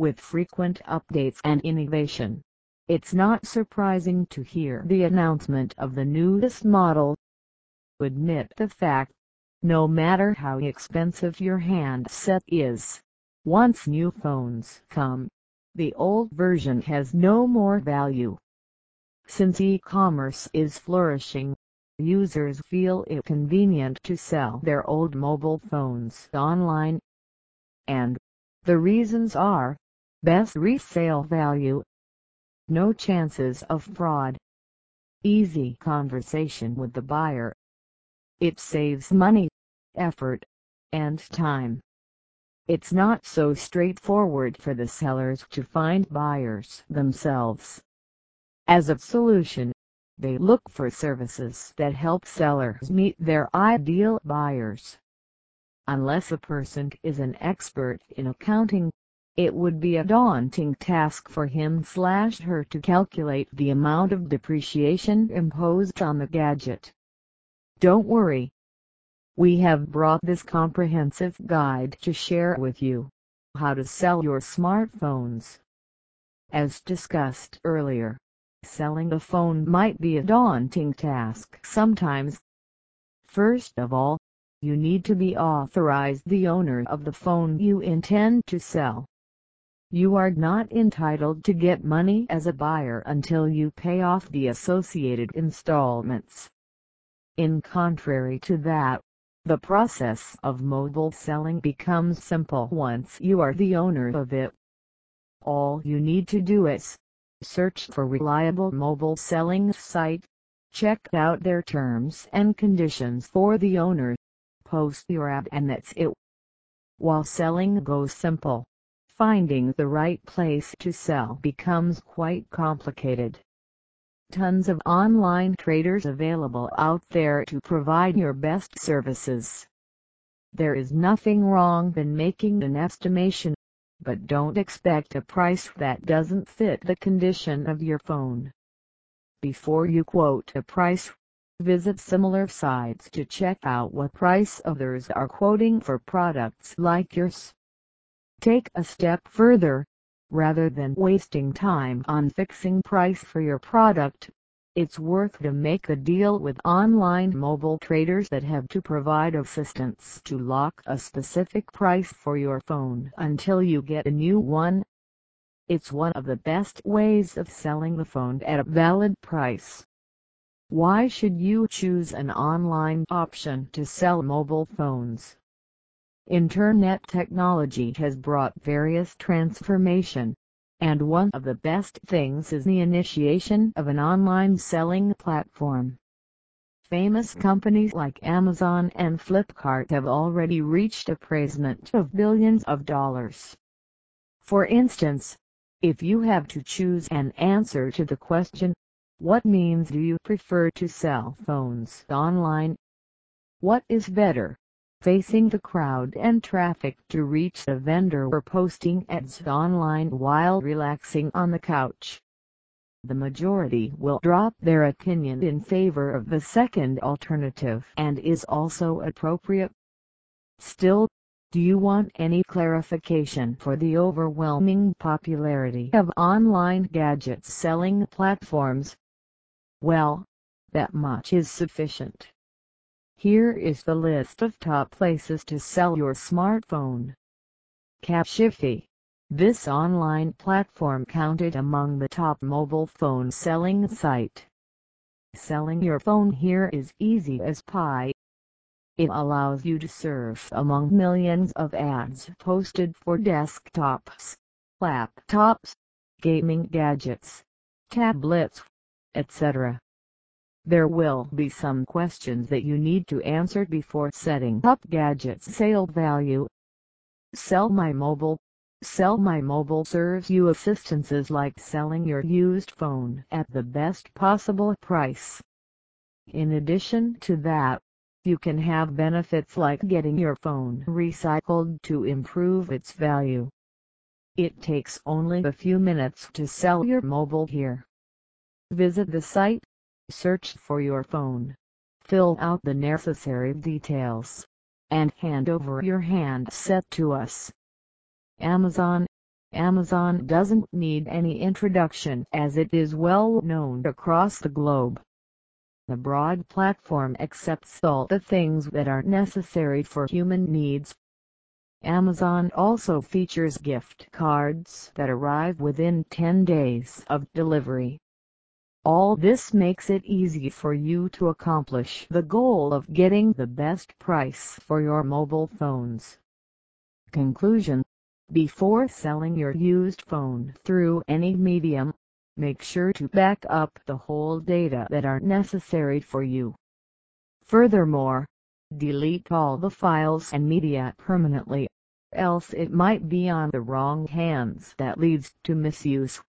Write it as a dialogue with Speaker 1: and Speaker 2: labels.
Speaker 1: with frequent updates and innovation. It's not surprising to hear the announcement of the newest model. Admit the fact, no matter how expensive your handset is, once new phones come, the old version has no more value. Since e-commerce is flourishing, users feel it convenient to sell their old mobile phones online. And, the reasons are, best resale value, no chances of fraud, easy conversation with the buyer. It saves money, effort, and time. It's not so straightforward for the sellers to find buyers themselves. As a solution, they look for services that help sellers meet their ideal buyers. Unless a person is an expert in accounting, it would be a daunting task for him slash her to calculate the amount of depreciation imposed on the gadget. Don't worry. We have brought this comprehensive guide to share with you how to sell your smartphones. As discussed earlier, Selling a phone might be a daunting task sometimes. First of all, you need to be authorized the owner of the phone you intend to sell. You are not entitled to get money as a buyer until you pay off the associated installments. In contrary to that, the process of mobile selling becomes simple once you are the owner of it. All you need to do is Search for reliable mobile selling site. Check out their terms and conditions for the owner. Post your ad and that's it. While selling goes simple, finding the right place to sell becomes quite complicated. Tons of online traders available out there to provide your best services. There is nothing wrong in making an estimation but don't expect a price that doesn't fit the condition of your phone. Before you quote a price, visit similar sites to check out what price others are quoting for products like yours. Take a step further. Rather than wasting time on fixing price for your product, it's worth to make a deal with online mobile traders that have to provide assistance to lock a specific price for your phone until you get a new one. It's one of the best ways of selling the phone at a valid price. Why should you choose an online option to sell mobile phones? Internet technology has brought various transformation and one of the best things is the initiation of an online selling platform. Famous companies like Amazon and Flipkart have already reached appraisement of billions of dollars. For instance, if you have to choose an answer to the question, what means do you prefer to sell phones online? What is better, facing the crowd and traffic to reach a vendor or posting ads online while relaxing on the couch. The majority will drop their opinion in favor of the second alternative and is also appropriate. Still, do you want any clarification for the overwhelming popularity of online gadget selling platforms? Well, that much is sufficient. Here is the list of top places to sell your smartphone. Capshiftly. This online platform counted among the top mobile phone selling site. Selling your phone here is easy as pie. It allows you to surf among millions of ads posted for desktops, laptops, gaming gadgets, tablets, etc. There will be some questions that you need to answer before setting up gadget's sale value. Sell My Mobile Sell My Mobile serves you assistances like selling your used phone at the best possible price. In addition to that, you can have benefits like getting your phone recycled to improve its value. It takes only a few minutes to sell your mobile here. Visit the site Search for your phone. Fill out the necessary details. And hand over your handset to us. Amazon. Amazon doesn't need any introduction as it is well known across the globe. The broad platform accepts all the things that are necessary for human needs. Amazon also features gift cards that arrive within 10 days of delivery. All this makes it easy for you to accomplish the goal of getting the best price for your mobile phones. Conclusion Before selling your used phone through any medium, make sure to back up the whole data that are necessary for you. Furthermore, delete all the files and media permanently, else it might be on the wrong hands that leads to misuse.